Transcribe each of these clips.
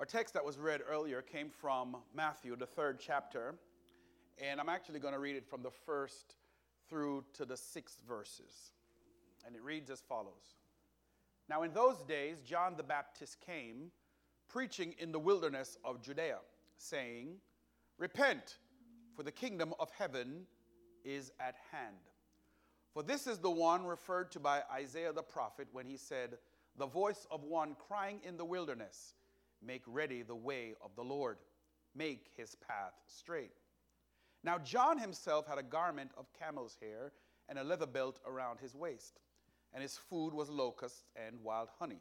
Our text that was read earlier came from Matthew, the third chapter, and I'm actually going to read it from the first through to the sixth verses. And it reads as follows Now, in those days, John the Baptist came, preaching in the wilderness of Judea, saying, Repent, for the kingdom of heaven is at hand. For this is the one referred to by Isaiah the prophet when he said, The voice of one crying in the wilderness, Make ready the way of the Lord, make his path straight. Now, John himself had a garment of camel's hair and a leather belt around his waist, and his food was locusts and wild honey.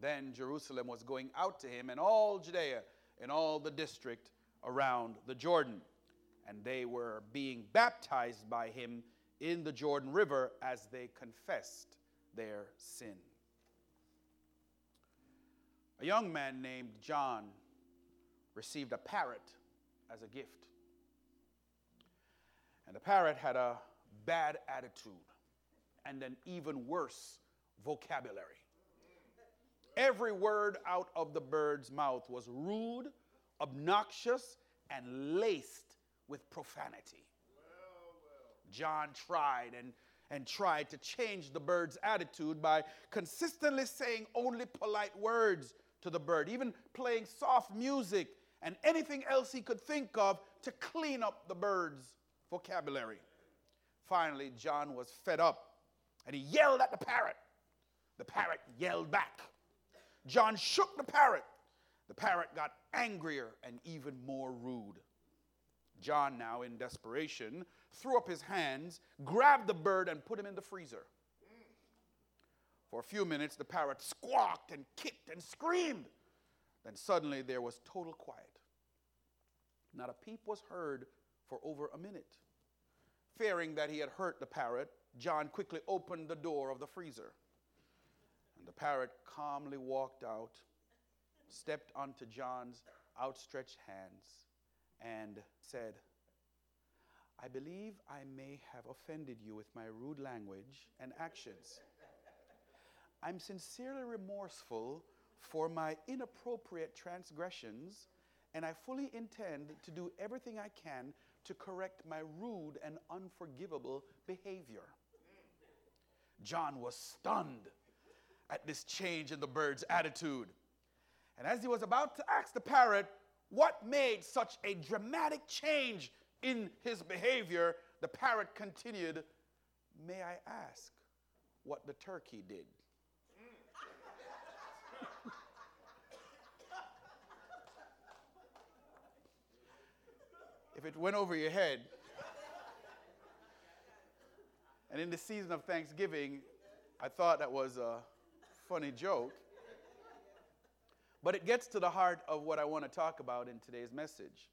Then Jerusalem was going out to him, and all Judea and all the district around the Jordan. And they were being baptized by him in the Jordan River as they confessed their sin. A young man named John received a parrot as a gift. And the parrot had a bad attitude and an even worse vocabulary. Every word out of the bird's mouth was rude, obnoxious, and laced with profanity. John tried and, and tried to change the bird's attitude by consistently saying only polite words to the bird, even playing soft music and anything else he could think of to clean up the bird's vocabulary. Finally, John was fed up and he yelled at the parrot. The parrot yelled back. John shook the parrot. The parrot got angrier and even more rude. John, now in desperation, threw up his hands, grabbed the bird, and put him in the freezer. For a few minutes, the parrot squawked and kicked and screamed. Then suddenly there was total quiet. Not a peep was heard for over a minute. Fearing that he had hurt the parrot, John quickly opened the door of the freezer. And the parrot calmly walked out, stepped onto John's outstretched hands, and said, I believe I may have offended you with my rude language and actions. I'm sincerely remorseful for my inappropriate transgressions, and I fully intend to do everything I can to correct my rude and unforgivable behavior. John was stunned at this change in the bird's attitude. And as he was about to ask the parrot what made such a dramatic change in his behavior, the parrot continued, May I ask what the turkey did? If it went over your head, and in the season of Thanksgiving, I thought that was a funny joke. But it gets to the heart of what I want to talk about in today's message.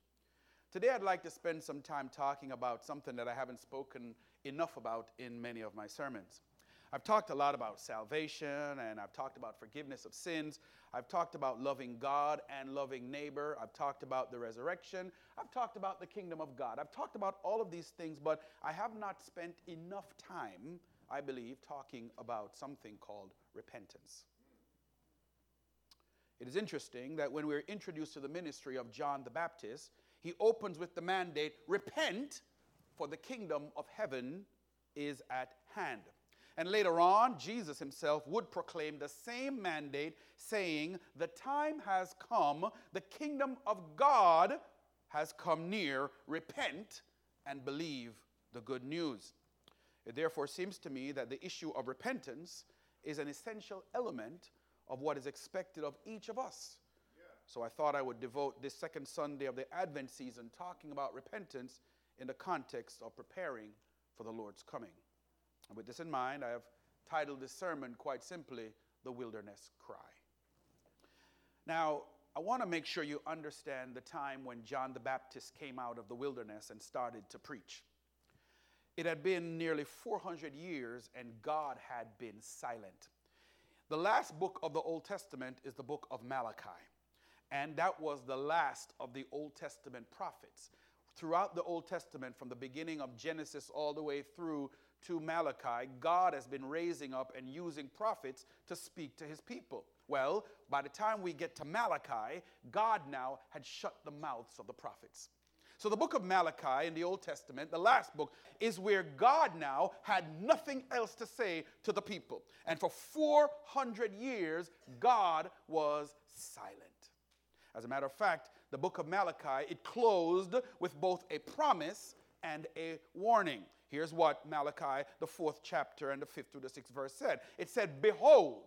Today, I'd like to spend some time talking about something that I haven't spoken enough about in many of my sermons. I've talked a lot about salvation and I've talked about forgiveness of sins. I've talked about loving God and loving neighbor. I've talked about the resurrection. I've talked about the kingdom of God. I've talked about all of these things, but I have not spent enough time, I believe, talking about something called repentance. It is interesting that when we're introduced to the ministry of John the Baptist, he opens with the mandate repent, for the kingdom of heaven is at hand. And later on, Jesus himself would proclaim the same mandate, saying, The time has come, the kingdom of God has come near. Repent and believe the good news. It therefore seems to me that the issue of repentance is an essential element of what is expected of each of us. So I thought I would devote this second Sunday of the Advent season talking about repentance in the context of preparing for the Lord's coming. And with this in mind, I have titled this sermon quite simply, The Wilderness Cry. Now, I want to make sure you understand the time when John the Baptist came out of the wilderness and started to preach. It had been nearly 400 years, and God had been silent. The last book of the Old Testament is the book of Malachi, and that was the last of the Old Testament prophets. Throughout the Old Testament, from the beginning of Genesis all the way through to Malachi, God has been raising up and using prophets to speak to his people. Well, by the time we get to Malachi, God now had shut the mouths of the prophets. So, the book of Malachi in the Old Testament, the last book, is where God now had nothing else to say to the people. And for 400 years, God was silent. As a matter of fact, the book of Malachi, it closed with both a promise and a warning. Here's what Malachi, the fourth chapter and the fifth through the sixth verse said it said, Behold,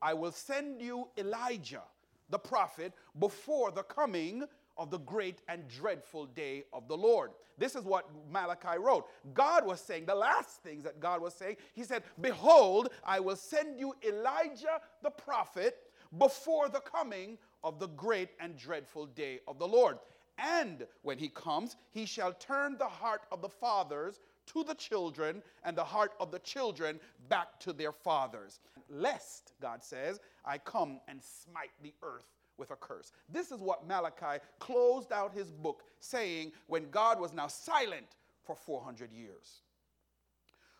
I will send you Elijah, the prophet, before the coming of the great and dreadful day of the Lord. This is what Malachi wrote. God was saying, the last things that God was saying, He said, Behold, I will send you Elijah the prophet before the coming of the great and dreadful day of the Lord. And when he comes, he shall turn the heart of the fathers to the children and the heart of the children back to their fathers. Lest, God says, I come and smite the earth with a curse. This is what Malachi closed out his book saying when God was now silent for 400 years.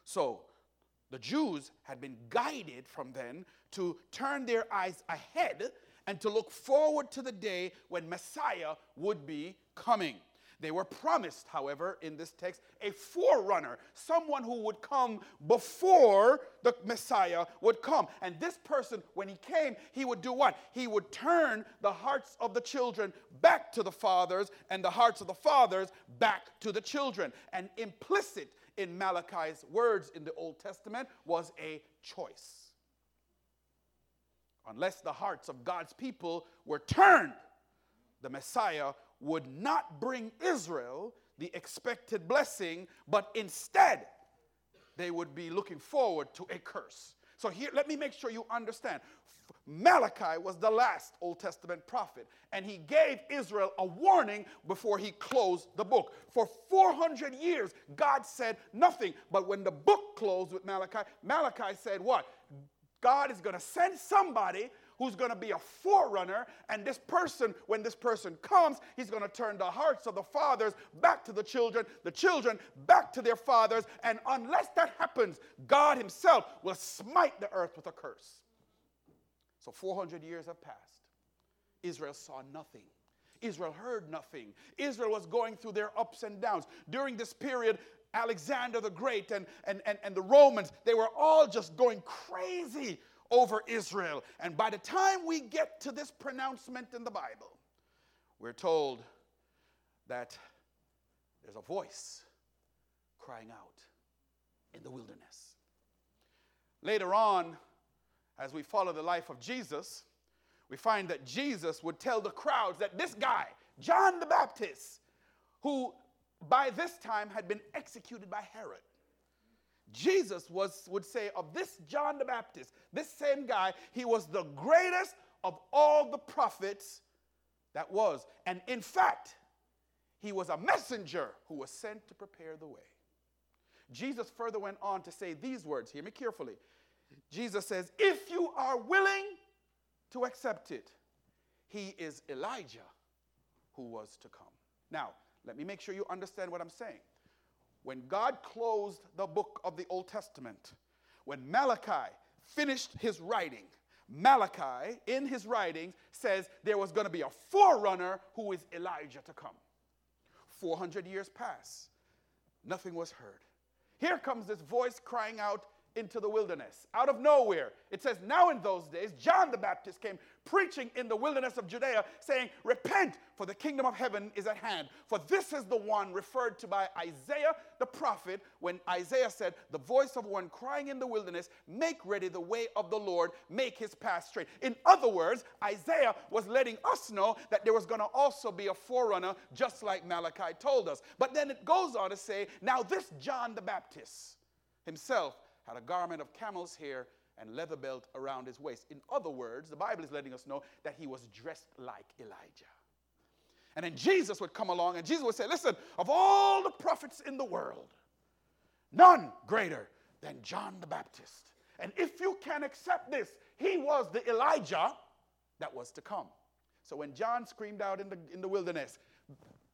So, the Jews had been guided from then to turn their eyes ahead and to look forward to the day when Messiah would be coming. They were promised, however, in this text, a forerunner, someone who would come before the Messiah would come. And this person, when he came, he would do what? He would turn the hearts of the children back to the fathers and the hearts of the fathers back to the children. And implicit in Malachi's words in the Old Testament was a choice. Unless the hearts of God's people were turned, the Messiah would not bring Israel the expected blessing, but instead they would be looking forward to a curse. So here, let me make sure you understand. Malachi was the last Old Testament prophet, and he gave Israel a warning before he closed the book. For 400 years, God said nothing. But when the book closed with Malachi, Malachi said, What? God is going to send somebody who's going to be a forerunner. And this person, when this person comes, he's going to turn the hearts of the fathers back to the children, the children back to their fathers. And unless that happens, God himself will smite the earth with a curse. So 400 years have passed. Israel saw nothing. Israel heard nothing. Israel was going through their ups and downs. During this period, Alexander the Great and, and, and, and the Romans, they were all just going crazy over Israel. And by the time we get to this pronouncement in the Bible, we're told that there's a voice crying out in the wilderness. Later on, as we follow the life of Jesus, we find that Jesus would tell the crowds that this guy, John the Baptist, who by this time had been executed by Herod, Jesus was, would say of this John the Baptist, this same guy, he was the greatest of all the prophets that was. And in fact, he was a messenger who was sent to prepare the way. Jesus further went on to say these words, hear me carefully. Jesus says, If you are willing to accept it, he is Elijah who was to come. Now, let me make sure you understand what I'm saying when God closed the book of the Old Testament, when Malachi finished his writing, Malachi, in his writings, says there was going to be a forerunner who is Elijah to come. 400 years pass, nothing was heard. Here comes this voice crying out into the wilderness, out of nowhere. It says, Now in those days, John the Baptist came preaching in the wilderness of Judea, saying, Repent, for the kingdom of heaven is at hand. For this is the one referred to by Isaiah the prophet when Isaiah said, The voice of one crying in the wilderness, Make ready the way of the Lord, make his path straight. In other words, Isaiah was letting us know that there was going to also be a forerunner, just like Malachi told us. But then it goes on to say, Now this John the Baptist himself had a garment of camel's hair and leather belt around his waist. In other words, the Bible is letting us know that he was dressed like Elijah. And then Jesus would come along and Jesus would say, Listen, of all the prophets in the world, none greater than John the Baptist. And if you can accept this, he was the Elijah that was to come. So when John screamed out in the, in the wilderness,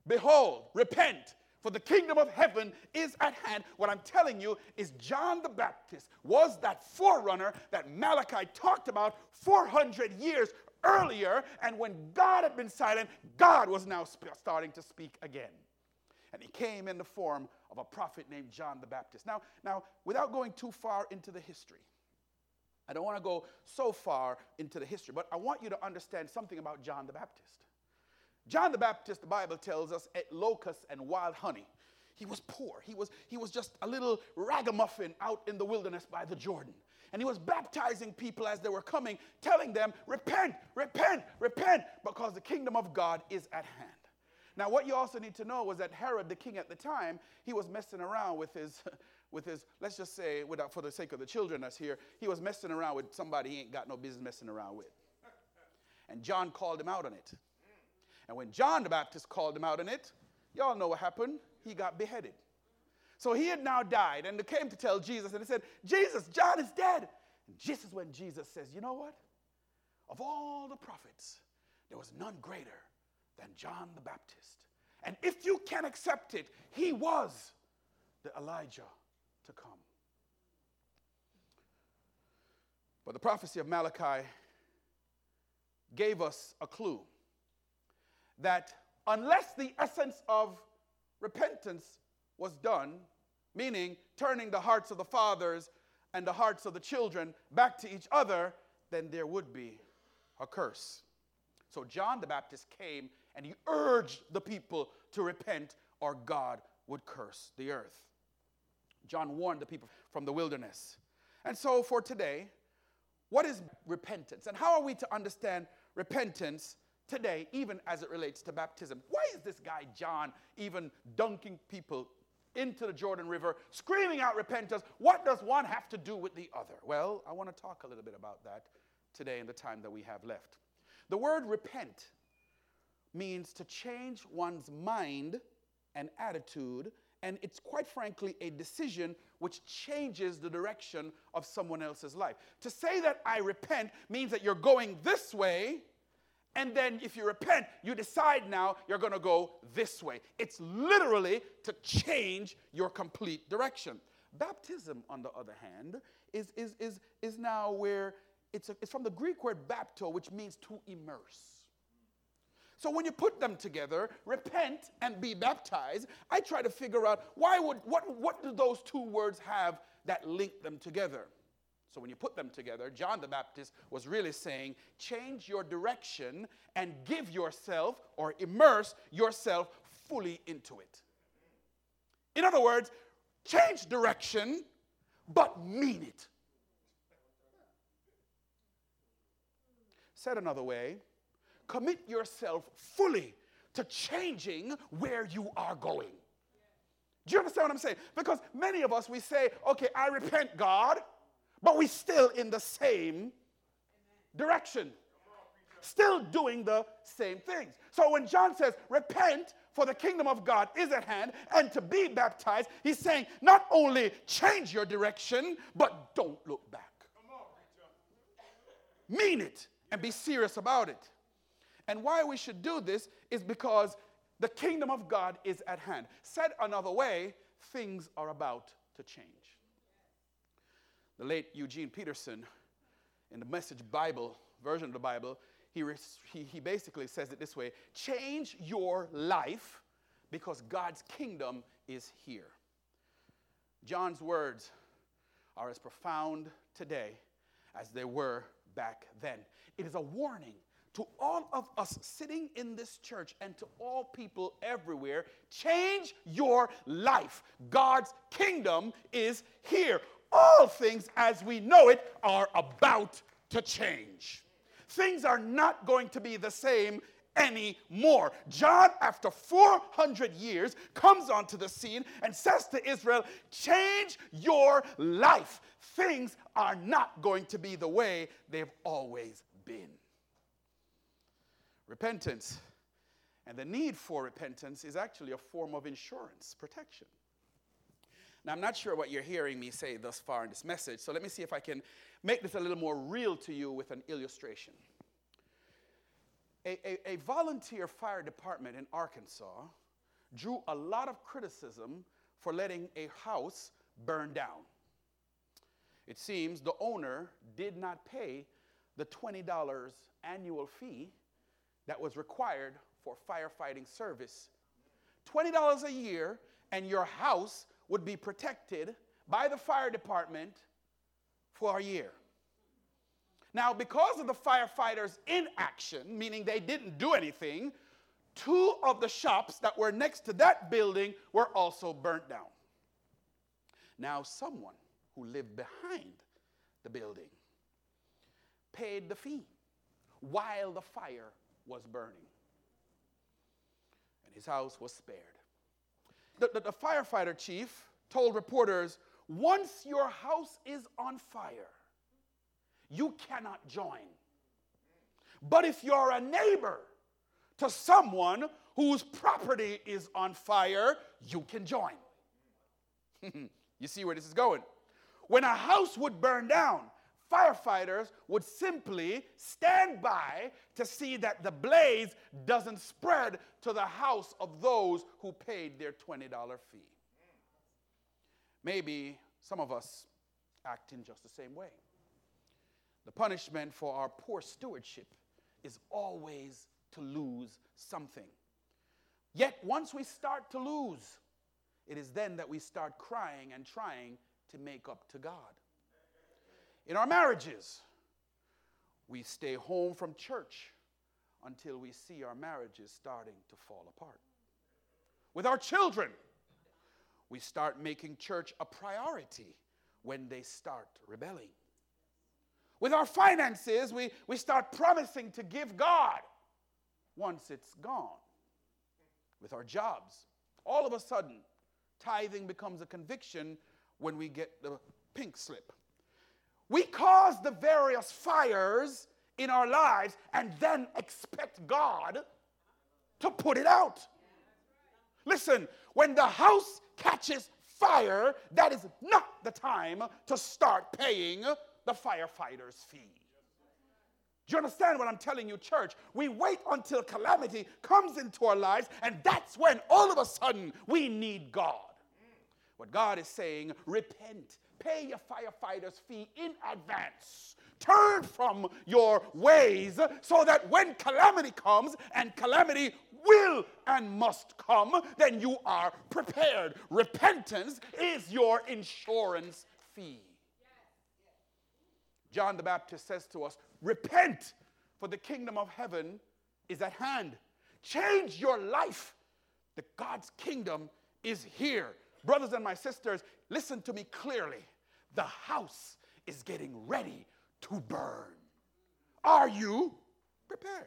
Behold, repent, for the kingdom of heaven is at hand. What I'm telling you is John the Baptist was that forerunner that Malachi talked about 400 years earlier. And when God had been silent, God was now sp- starting to speak again. And he came in the form of a prophet named John the Baptist. Now, now without going too far into the history, I don't want to go so far into the history, but I want you to understand something about John the Baptist. John the Baptist, the Bible tells us, ate locusts and wild honey. He was poor. He was, he was just a little ragamuffin out in the wilderness by the Jordan. And he was baptizing people as they were coming, telling them, Repent, repent, repent, because the kingdom of God is at hand. Now, what you also need to know was that Herod, the king at the time, he was messing around with his, with his let's just say, without, for the sake of the children that's here, he was messing around with somebody he ain't got no business messing around with. And John called him out on it. And when John the Baptist called him out on it, y'all know what happened. He got beheaded. So he had now died, and they came to tell Jesus, and they said, Jesus, John is dead. And this is when Jesus says, You know what? Of all the prophets, there was none greater than John the Baptist. And if you can accept it, he was the Elijah to come. But the prophecy of Malachi gave us a clue that unless the essence of repentance was done, meaning turning the hearts of the fathers and the hearts of the children back to each other, then there would be a curse. So John the Baptist came and he urged the people to repent or God would curse the earth. John warned the people from the wilderness. And so for today, what is repentance? And how are we to understand repentance today, even as it relates to baptism. Why is this guy, John, even dunking people into the Jordan River, screaming out repentance? What does one have to do with the other? Well, I want to talk a little bit about that today in the time that we have left. The word repent means to change one's mind and attitude, and it's quite frankly a decision which changes the direction of someone else's life. To say that I repent means that you're going this way and then if you repent, you decide now you're going to go this way. It's literally to change your complete direction. Baptism, on the other hand, is, is, is, is now where it's, a, it's from the Greek word bapto, which means to immerse. So when you put them together, repent and be baptized, I try to figure out why would what what do those two words have that link them together? So when you put them together, John the Baptist was really saying, change your direction and give yourself or immerse yourself fully into it. In other words, change direction, but mean it. Said another way, commit yourself fully to changing where you are going. Do you understand what I'm saying? Because many of us, we say, okay, I repent, God but we're still in the same direction. Still doing the same things. So when John says, repent, for the kingdom of God is at hand, and to be baptized, he's saying, not only change your direction, but don't look back. Mean it and be serious about it. And why we should do this is because the kingdom of God is at hand. Said another way, things are about to change. The late Eugene Peterson, in the Message Bible version of the Bible, he, he, he basically says it this way change your life because God's kingdom is here. John's words are as profound today as they were back then. It is a warning to all of us sitting in this church and to all people everywhere change your life. God's kingdom is here all things as we know it are about to change. Things are not going to be the same anymore. John, after 400 years, comes onto the scene and says to Israel, Change your life. Things are not going to be the way they've always been. Repentance and the need for repentance is actually a form of insurance protection. Now, I'm not sure what you're hearing me say thus far in this message, so let me see if I can make this a little more real to you with an illustration. A, a, a volunteer fire department in Arkansas drew a lot of criticism for letting a house burn down. It seems the owner did not pay the $20 annual fee that was required for firefighting service. $20 a year, and your house would be protected by the fire department for a year. Now, because of the firefighters' inaction, meaning they didn't do anything, two of the shops that were next to that building were also burnt down. Now, someone who lived behind the building paid the fee while the fire was burning. And his house was spared. The, the, the, firefighter chief told reporters once your house is on fire, you cannot join. But if you're a neighbor to someone whose property is on fire, you can join. you see where this is going? When a house would burn down, firefighters would simply stand by to see that the blaze doesn't spread to the house of those who paid their $20 fee. Maybe some of us act in just the same way. The punishment for our poor stewardship is always to lose something. Yet, once we start to lose, it is then that we start crying and trying to make up to God. In our marriages, we stay home from church until we see our marriages starting to fall apart. With our children, we start making church a priority when they start rebelling. With our finances, we, we start promising to give God once it's gone. With our jobs, all of a sudden, tithing becomes a conviction when we get the pink slip. We cause the various fires in our lives and then expect God to put it out. Listen, when the house catches fire, that is not the time to start paying the firefighter's fee. Do you understand what I'm telling you, church? We wait until calamity comes into our lives, and that's when all of a sudden we need God. What God is saying, repent, pay your firefighter's fee in advance. Turn from your ways so that when calamity comes, and calamity will and must come, then you are prepared. Repentance is your insurance fee. John the Baptist says to us, Repent, for the kingdom of heaven is at hand. Change your life. The God's kingdom is here. Brothers and my sisters, listen to me clearly. The house is getting ready to burn. Are you prepared?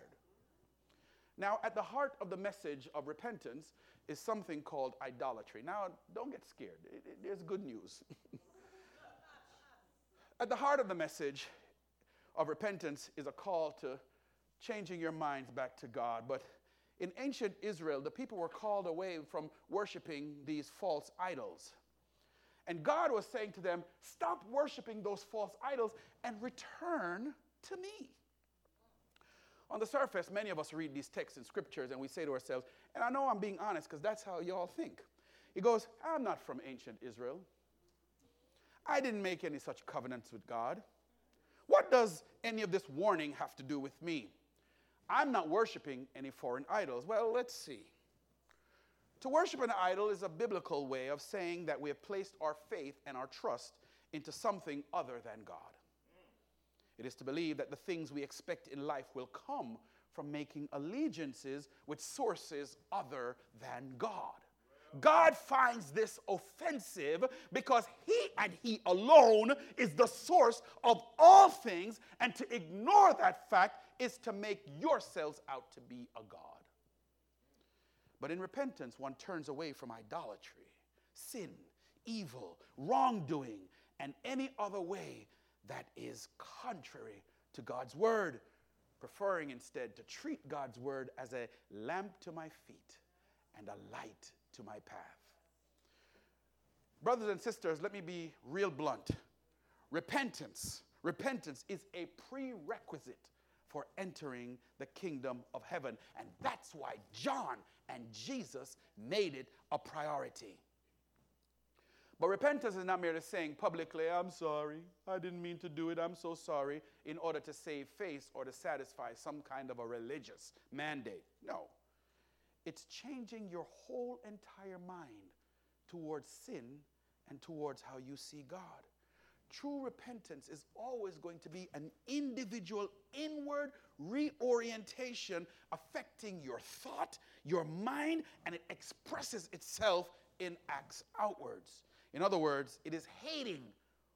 Now, at the heart of the message of repentance is something called idolatry. Now, don't get scared, it, it, there's good news. at the heart of the message of repentance is a call to changing your minds back to God. But in ancient Israel, the people were called away from worshiping these false idols. And God was saying to them, Stop worshiping those false idols and return to me. On the surface, many of us read these texts in scriptures and we say to ourselves, and I know I'm being honest because that's how y'all think. He goes, I'm not from ancient Israel. I didn't make any such covenants with God. What does any of this warning have to do with me? I'm not worshiping any foreign idols. Well, let's see. To worship an idol is a biblical way of saying that we have placed our faith and our trust into something other than God. It is to believe that the things we expect in life will come from making allegiances with sources other than God. God finds this offensive because He and He alone is the source of all things, and to ignore that fact is to make yourselves out to be a God. But in repentance, one turns away from idolatry, sin, evil, wrongdoing, and any other way that is contrary to God's word, preferring instead to treat God's word as a lamp to my feet and a light to my path. Brothers and sisters, let me be real blunt. Repentance, repentance is a prerequisite for entering the kingdom of heaven. And that's why John and Jesus made it a priority. But repentance is not merely saying publicly, I'm sorry, I didn't mean to do it, I'm so sorry, in order to save face or to satisfy some kind of a religious mandate. No. It's changing your whole entire mind towards sin and towards how you see God. True repentance is always going to be an individual inward reorientation affecting your thought, your mind, and it expresses itself in acts outwards. In other words, it is hating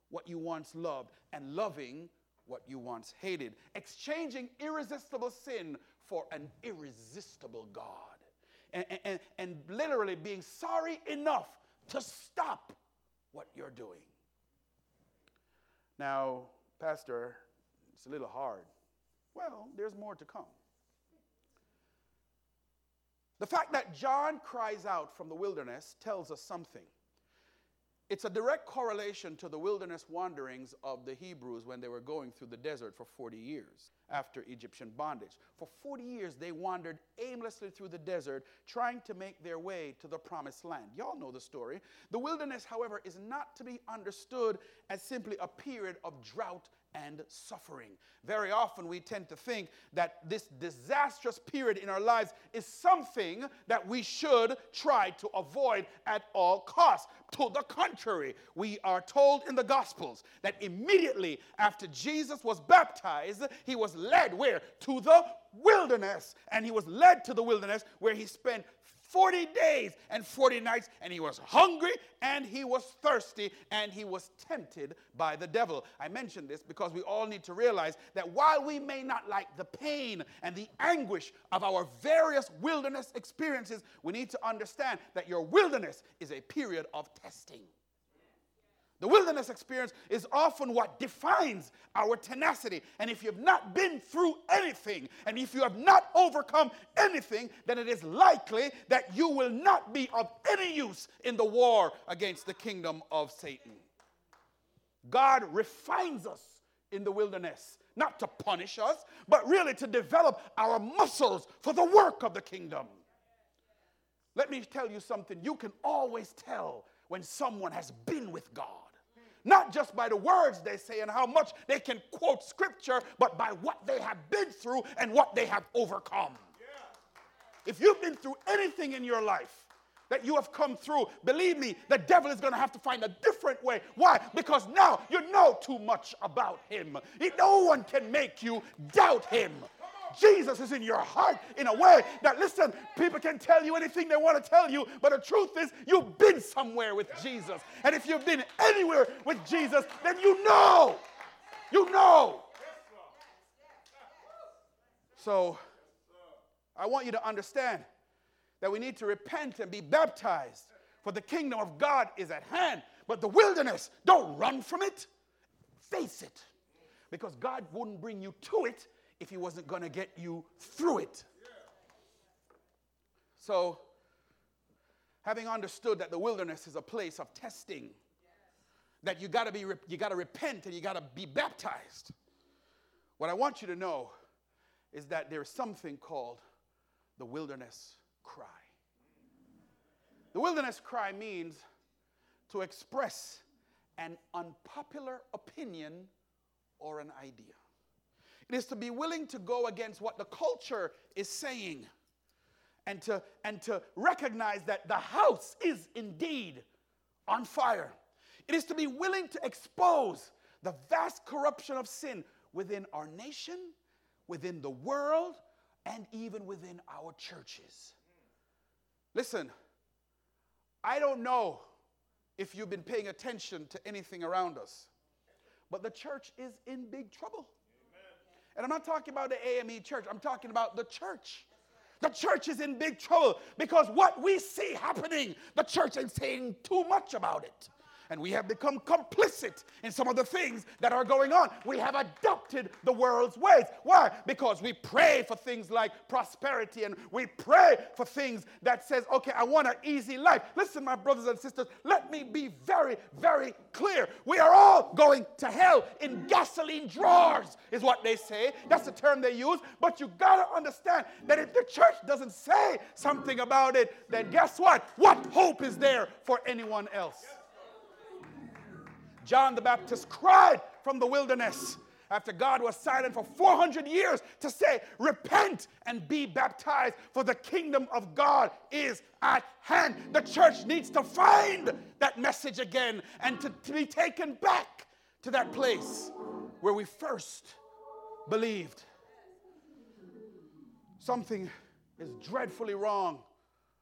what you once loved and loving what you once hated, exchanging irresistible sin for an irresistible God, and, and, and literally being sorry enough to stop what you're doing. Now, Pastor, it's a little hard. Well, there's more to come. The fact that John cries out from the wilderness tells us something. It's a direct correlation to the wilderness wanderings of the Hebrews when they were going through the desert for 40 years after Egyptian bondage. For 40 years, they wandered aimlessly through the desert trying to make their way to the promised land. Y'all know the story. The wilderness, however, is not to be understood as simply a period of drought and suffering. Very often we tend to think that this disastrous period in our lives is something that we should try to avoid at all costs. To the contrary, we are told in the Gospels that immediately after Jesus was baptized, he was led where? To the wilderness. And he was led to the wilderness where he spent 40 days and 40 nights, and he was hungry and he was thirsty and he was tempted by the devil. I mention this because we all need to realize that while we may not like the pain and the anguish of our various wilderness experiences, we need to understand that your wilderness is a period of testing. The wilderness experience is often what defines our tenacity. And if you've not been through anything, and if you have not overcome anything, then it is likely that you will not be of any use in the war against the kingdom of Satan. God refines us in the wilderness, not to punish us, but really to develop our muscles for the work of the kingdom. Let me tell you something you can always tell when someone has been with God not just by the words they say and how much they can quote scripture, but by what they have been through and what they have overcome. If you've been through anything in your life, that you have come through, believe me, the devil is going to have to find a different way. Why? Because now you know too much about him. No one can make you doubt him. Jesus is in your heart in a way that, listen, people can tell you anything they want to tell you, but the truth is, you've been somewhere with Jesus. And if you've been anywhere with Jesus, then you know. You know. So, I want you to understand that we need to repent and be baptized, for the kingdom of God is at hand. But the wilderness, don't run from it, face it. Because God wouldn't bring you to it if he wasn't going to get you through it. So, having understood that the wilderness is a place of testing, that you got to be you got to repent and you got to be baptized. What I want you to know is that there's something called the wilderness cry. The wilderness cry means to express an unpopular opinion or an idea. It is to be willing to go against what the culture is saying and to, and to recognize that the house is indeed on fire. It is to be willing to expose the vast corruption of sin within our nation, within the world, and even within our churches. Listen, I don't know if you've been paying attention to anything around us, but the church is in big trouble. And I'm not talking about the AME church, I'm talking about the church. The church is in big trouble because what we see happening, the church ain't saying too much about it. And we have become complicit in some of the things that are going on. We have adopted the world's ways. Why? Because we pray for things like prosperity and we pray for things that says, okay, I want an easy life. Listen, my brothers and sisters, let me be very, very clear. We are all going to hell in gasoline drawers, is what they say. That's the term they use. But you got to understand that if the church doesn't say something about it, then guess what? What hope is there for anyone else? John the Baptist cried from the wilderness after God was silent for 400 years to say, Repent and be baptized, for the kingdom of God is at hand. The church needs to find that message again and to, to be taken back to that place where we first believed. Something is dreadfully wrong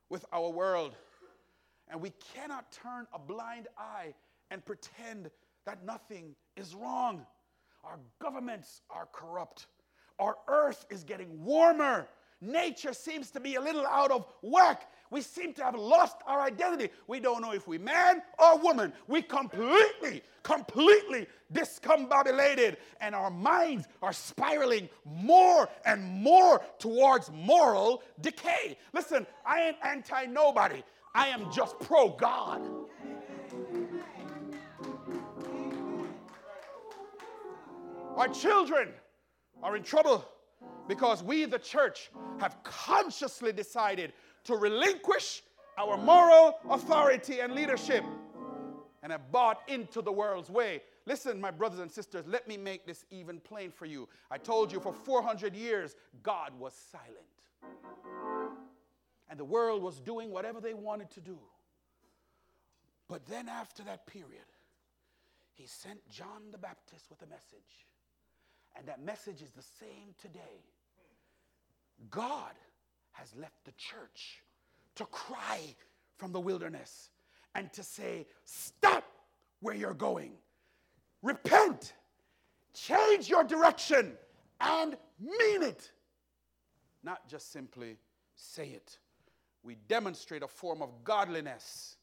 with our world, and we cannot turn a blind eye and pretend that nothing is wrong. Our governments are corrupt. Our earth is getting warmer. Nature seems to be a little out of whack. We seem to have lost our identity. We don't know if we're man or woman. We completely, completely discombobulated, and our minds are spiraling more and more towards moral decay. Listen, I ain't anti nobody. I am just pro God. Our children are in trouble because we, the church, have consciously decided to relinquish our moral authority and leadership and have bought into the world's way. Listen, my brothers and sisters, let me make this even plain for you. I told you for 400 years, God was silent. And the world was doing whatever they wanted to do. But then, after that period, he sent John the Baptist with a message. And that message is the same today. God has left the church to cry from the wilderness and to say, Stop where you're going, repent, change your direction, and mean it. Not just simply say it. We demonstrate a form of godliness,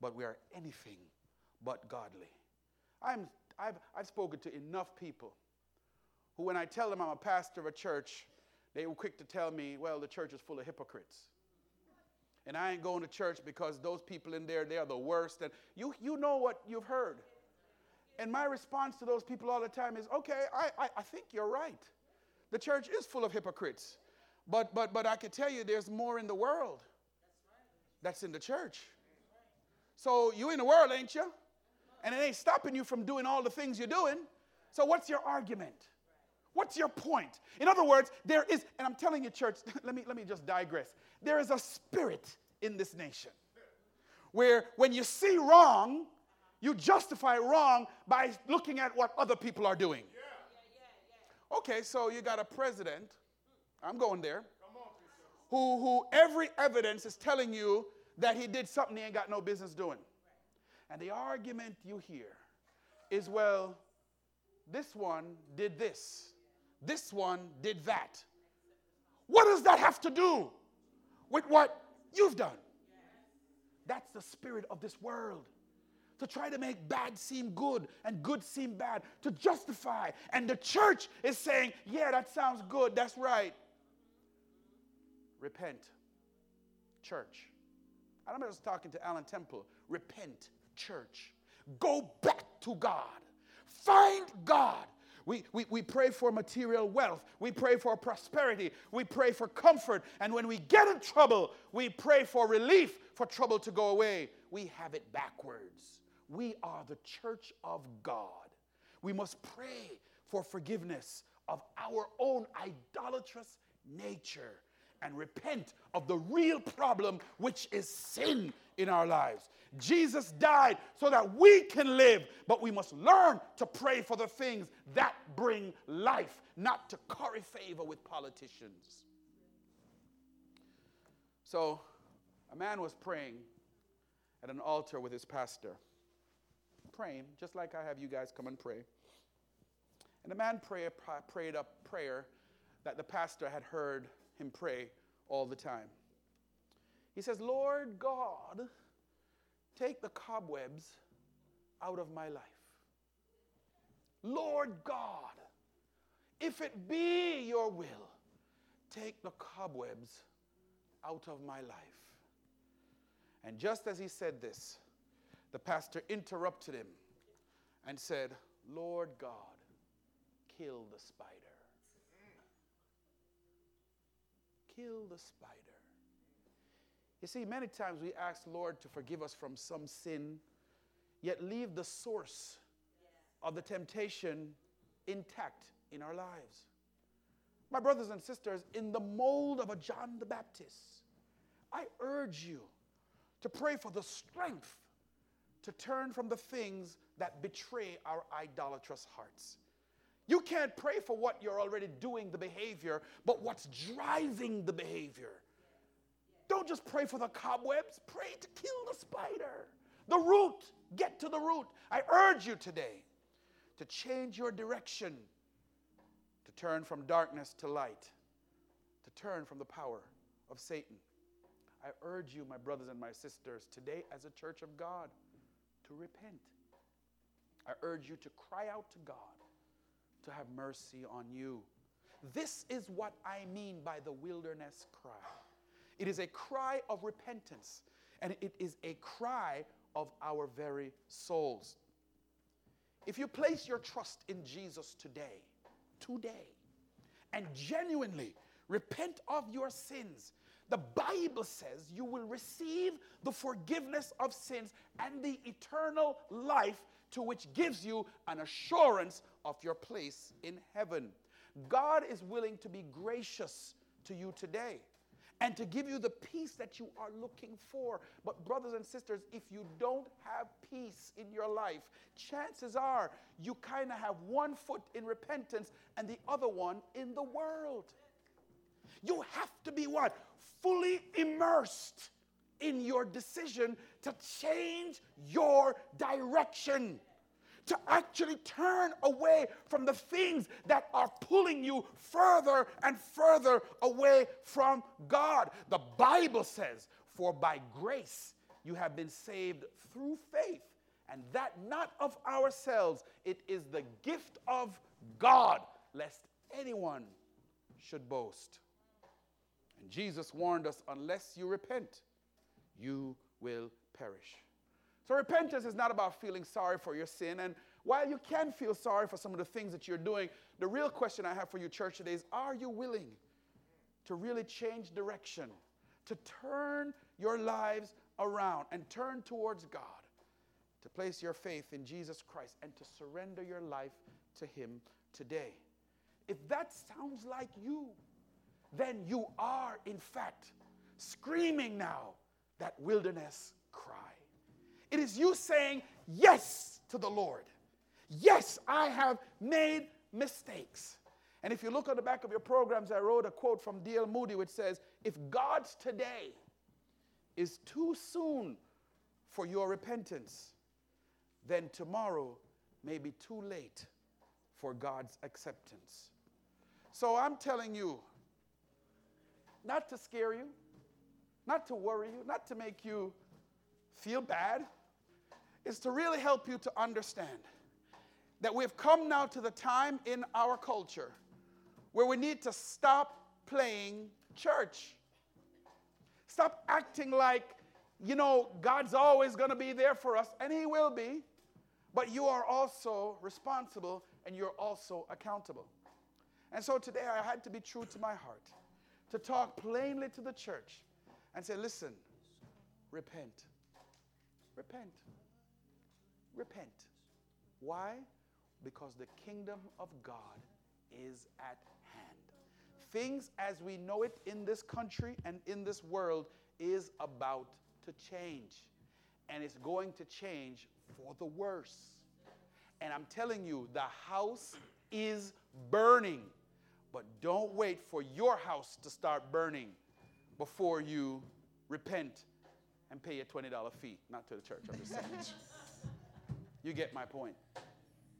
but we are anything but godly. I'm, I've, I've spoken to enough people who, when I tell them I'm a pastor of a church, they were quick to tell me, well, the church is full of hypocrites. And I ain't going to church because those people in there, they are the worst. And you, you know what you've heard. And my response to those people all the time is, okay, I, I, I think you're right. The church is full of hypocrites. But, but, but I can tell you there's more in the world that's in the church. So you in the world, ain't you? And it ain't stopping you from doing all the things you're doing. So what's your argument? What's your point? In other words, there is, and I'm telling you, church, let me, let me just digress. There is a spirit in this nation where when you see wrong, you justify wrong by looking at what other people are doing. Okay, so you got a president, I'm going there, who, who every evidence is telling you that he did something he ain't got no business doing. And the argument you hear is, well, this one did this. This one did that. What does that have to do with what you've done? That's the spirit of this world. To try to make bad seem good and good seem bad, to justify. And the church is saying, yeah, that sounds good, that's right. Repent, church. I'm not just talking to Allen Temple. Repent, church. Go back to God. Find God we, we, we pray for material wealth. We pray for prosperity. We pray for comfort. And when we get in trouble, we pray for relief for trouble to go away. We have it backwards. We are the church of God. We must pray for forgiveness of our own idolatrous nature and repent of the real problem, which is sin in our lives. Jesus died so that we can live, but we must learn to pray for the things that bring life, not to curry favor with politicians. So, a man was praying at an altar with his pastor, praying, just like I have you guys come and pray. And the man pray, prayed a prayer that the pastor had heard him pray all the time. He says, Lord God, take the cobwebs out of my life. Lord God, if it be your will, take the cobwebs out of my life. And just as he said this, the pastor interrupted him and said, Lord God, kill the spider. Kill the spider. You see, many times we ask Lord to forgive us from some sin, yet leave the source of the temptation intact in our lives. My brothers and sisters, in the mold of a John the Baptist, I urge you to pray for the strength to turn from the things that betray our idolatrous hearts. You can't pray for what you're already doing, the behavior, but what's driving the behavior. Don't just pray for the cobwebs, pray to kill the spider. The root, get to the root. I urge you today to change your direction, to turn from darkness to light, to turn from the power of Satan. I urge you, my brothers and my sisters, today as a church of God, to repent. I urge you to cry out to God to have mercy on you. This is what I mean by the wilderness cry. It is a cry of repentance, and it is a cry of our very souls. If you place your trust in Jesus today, today, and genuinely repent of your sins, the Bible says you will receive the forgiveness of sins and the eternal life to which gives you an assurance of your place in heaven. God is willing to be gracious to you today and to give you the peace that you are looking for. But, brothers and sisters, if you don't have peace in your life, chances are you kind of have one foot in repentance and the other one in the world. You have to be what? Fully immersed in your decision to change your direction to actually turn away from the things that are pulling you further and further away from God. The Bible says, For by grace you have been saved through faith, and that not of ourselves, it is the gift of God, lest anyone should boast. And Jesus warned us unless you repent, you will perish. So repentance is not about feeling sorry for your sin. And while you can feel sorry for some of the things that you're doing, the real question I have for you, church, today is are you willing to really change direction, to turn your lives around and turn towards God, to place your faith in Jesus Christ and to surrender your life to Him today? If that sounds like you, then you are, in fact, screaming now that wilderness cry. It is you saying yes to the Lord. Yes, I have made mistakes. And if you look on the back of your programs, I wrote a quote from D.L. Moody which says, If God's today is too soon for your repentance, then tomorrow may be too late for God's acceptance. So I'm telling you, not to scare you, not to worry you, not to make you feel bad, is to really help you to understand that we've come now to the time in our culture where we need to stop playing church. Stop acting like, you know, God's always going to be there for us, and He will be, but you are also responsible and you're also accountable. And so today I had to be true to my heart, to talk plainly to the church and say, listen, repent. Repent. Repent. Why? Because the kingdom of God is at hand. Things as we know it in this country and in this world is about to change. And it's going to change for the worse. And I'm telling you, the house is burning. But don't wait for your house to start burning before you repent and pay a $20 fee. Not to the church, I'm just saying. You get my point.